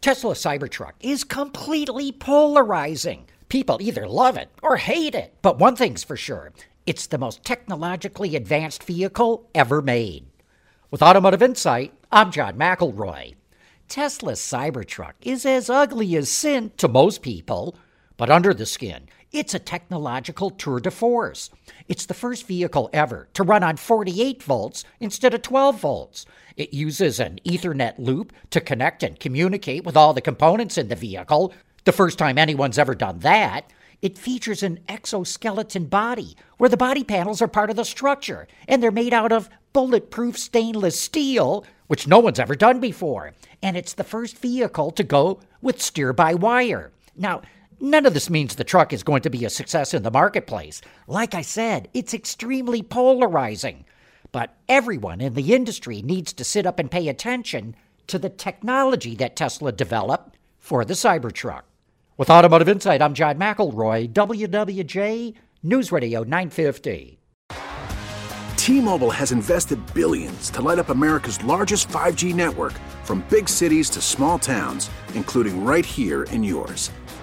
Tesla Cybertruck is completely polarizing. People either love it or hate it. But one thing's for sure it's the most technologically advanced vehicle ever made. With Automotive Insight, I'm John McElroy. Tesla's Cybertruck is as ugly as sin to most people, but under the skin, it's a technological tour de force. It's the first vehicle ever to run on 48 volts instead of 12 volts. It uses an Ethernet loop to connect and communicate with all the components in the vehicle. The first time anyone's ever done that. It features an exoskeleton body, where the body panels are part of the structure, and they're made out of bulletproof stainless steel, which no one's ever done before. And it's the first vehicle to go with steer by wire. Now, none of this means the truck is going to be a success in the marketplace. Like I said, it's extremely polarizing. But everyone in the industry needs to sit up and pay attention to the technology that Tesla developed for the Cybertruck. With Automotive Insight, I'm John McElroy, WWJ News Radio 950. T-Mobile has invested billions to light up America's largest 5G network from big cities to small towns, including right here in yours.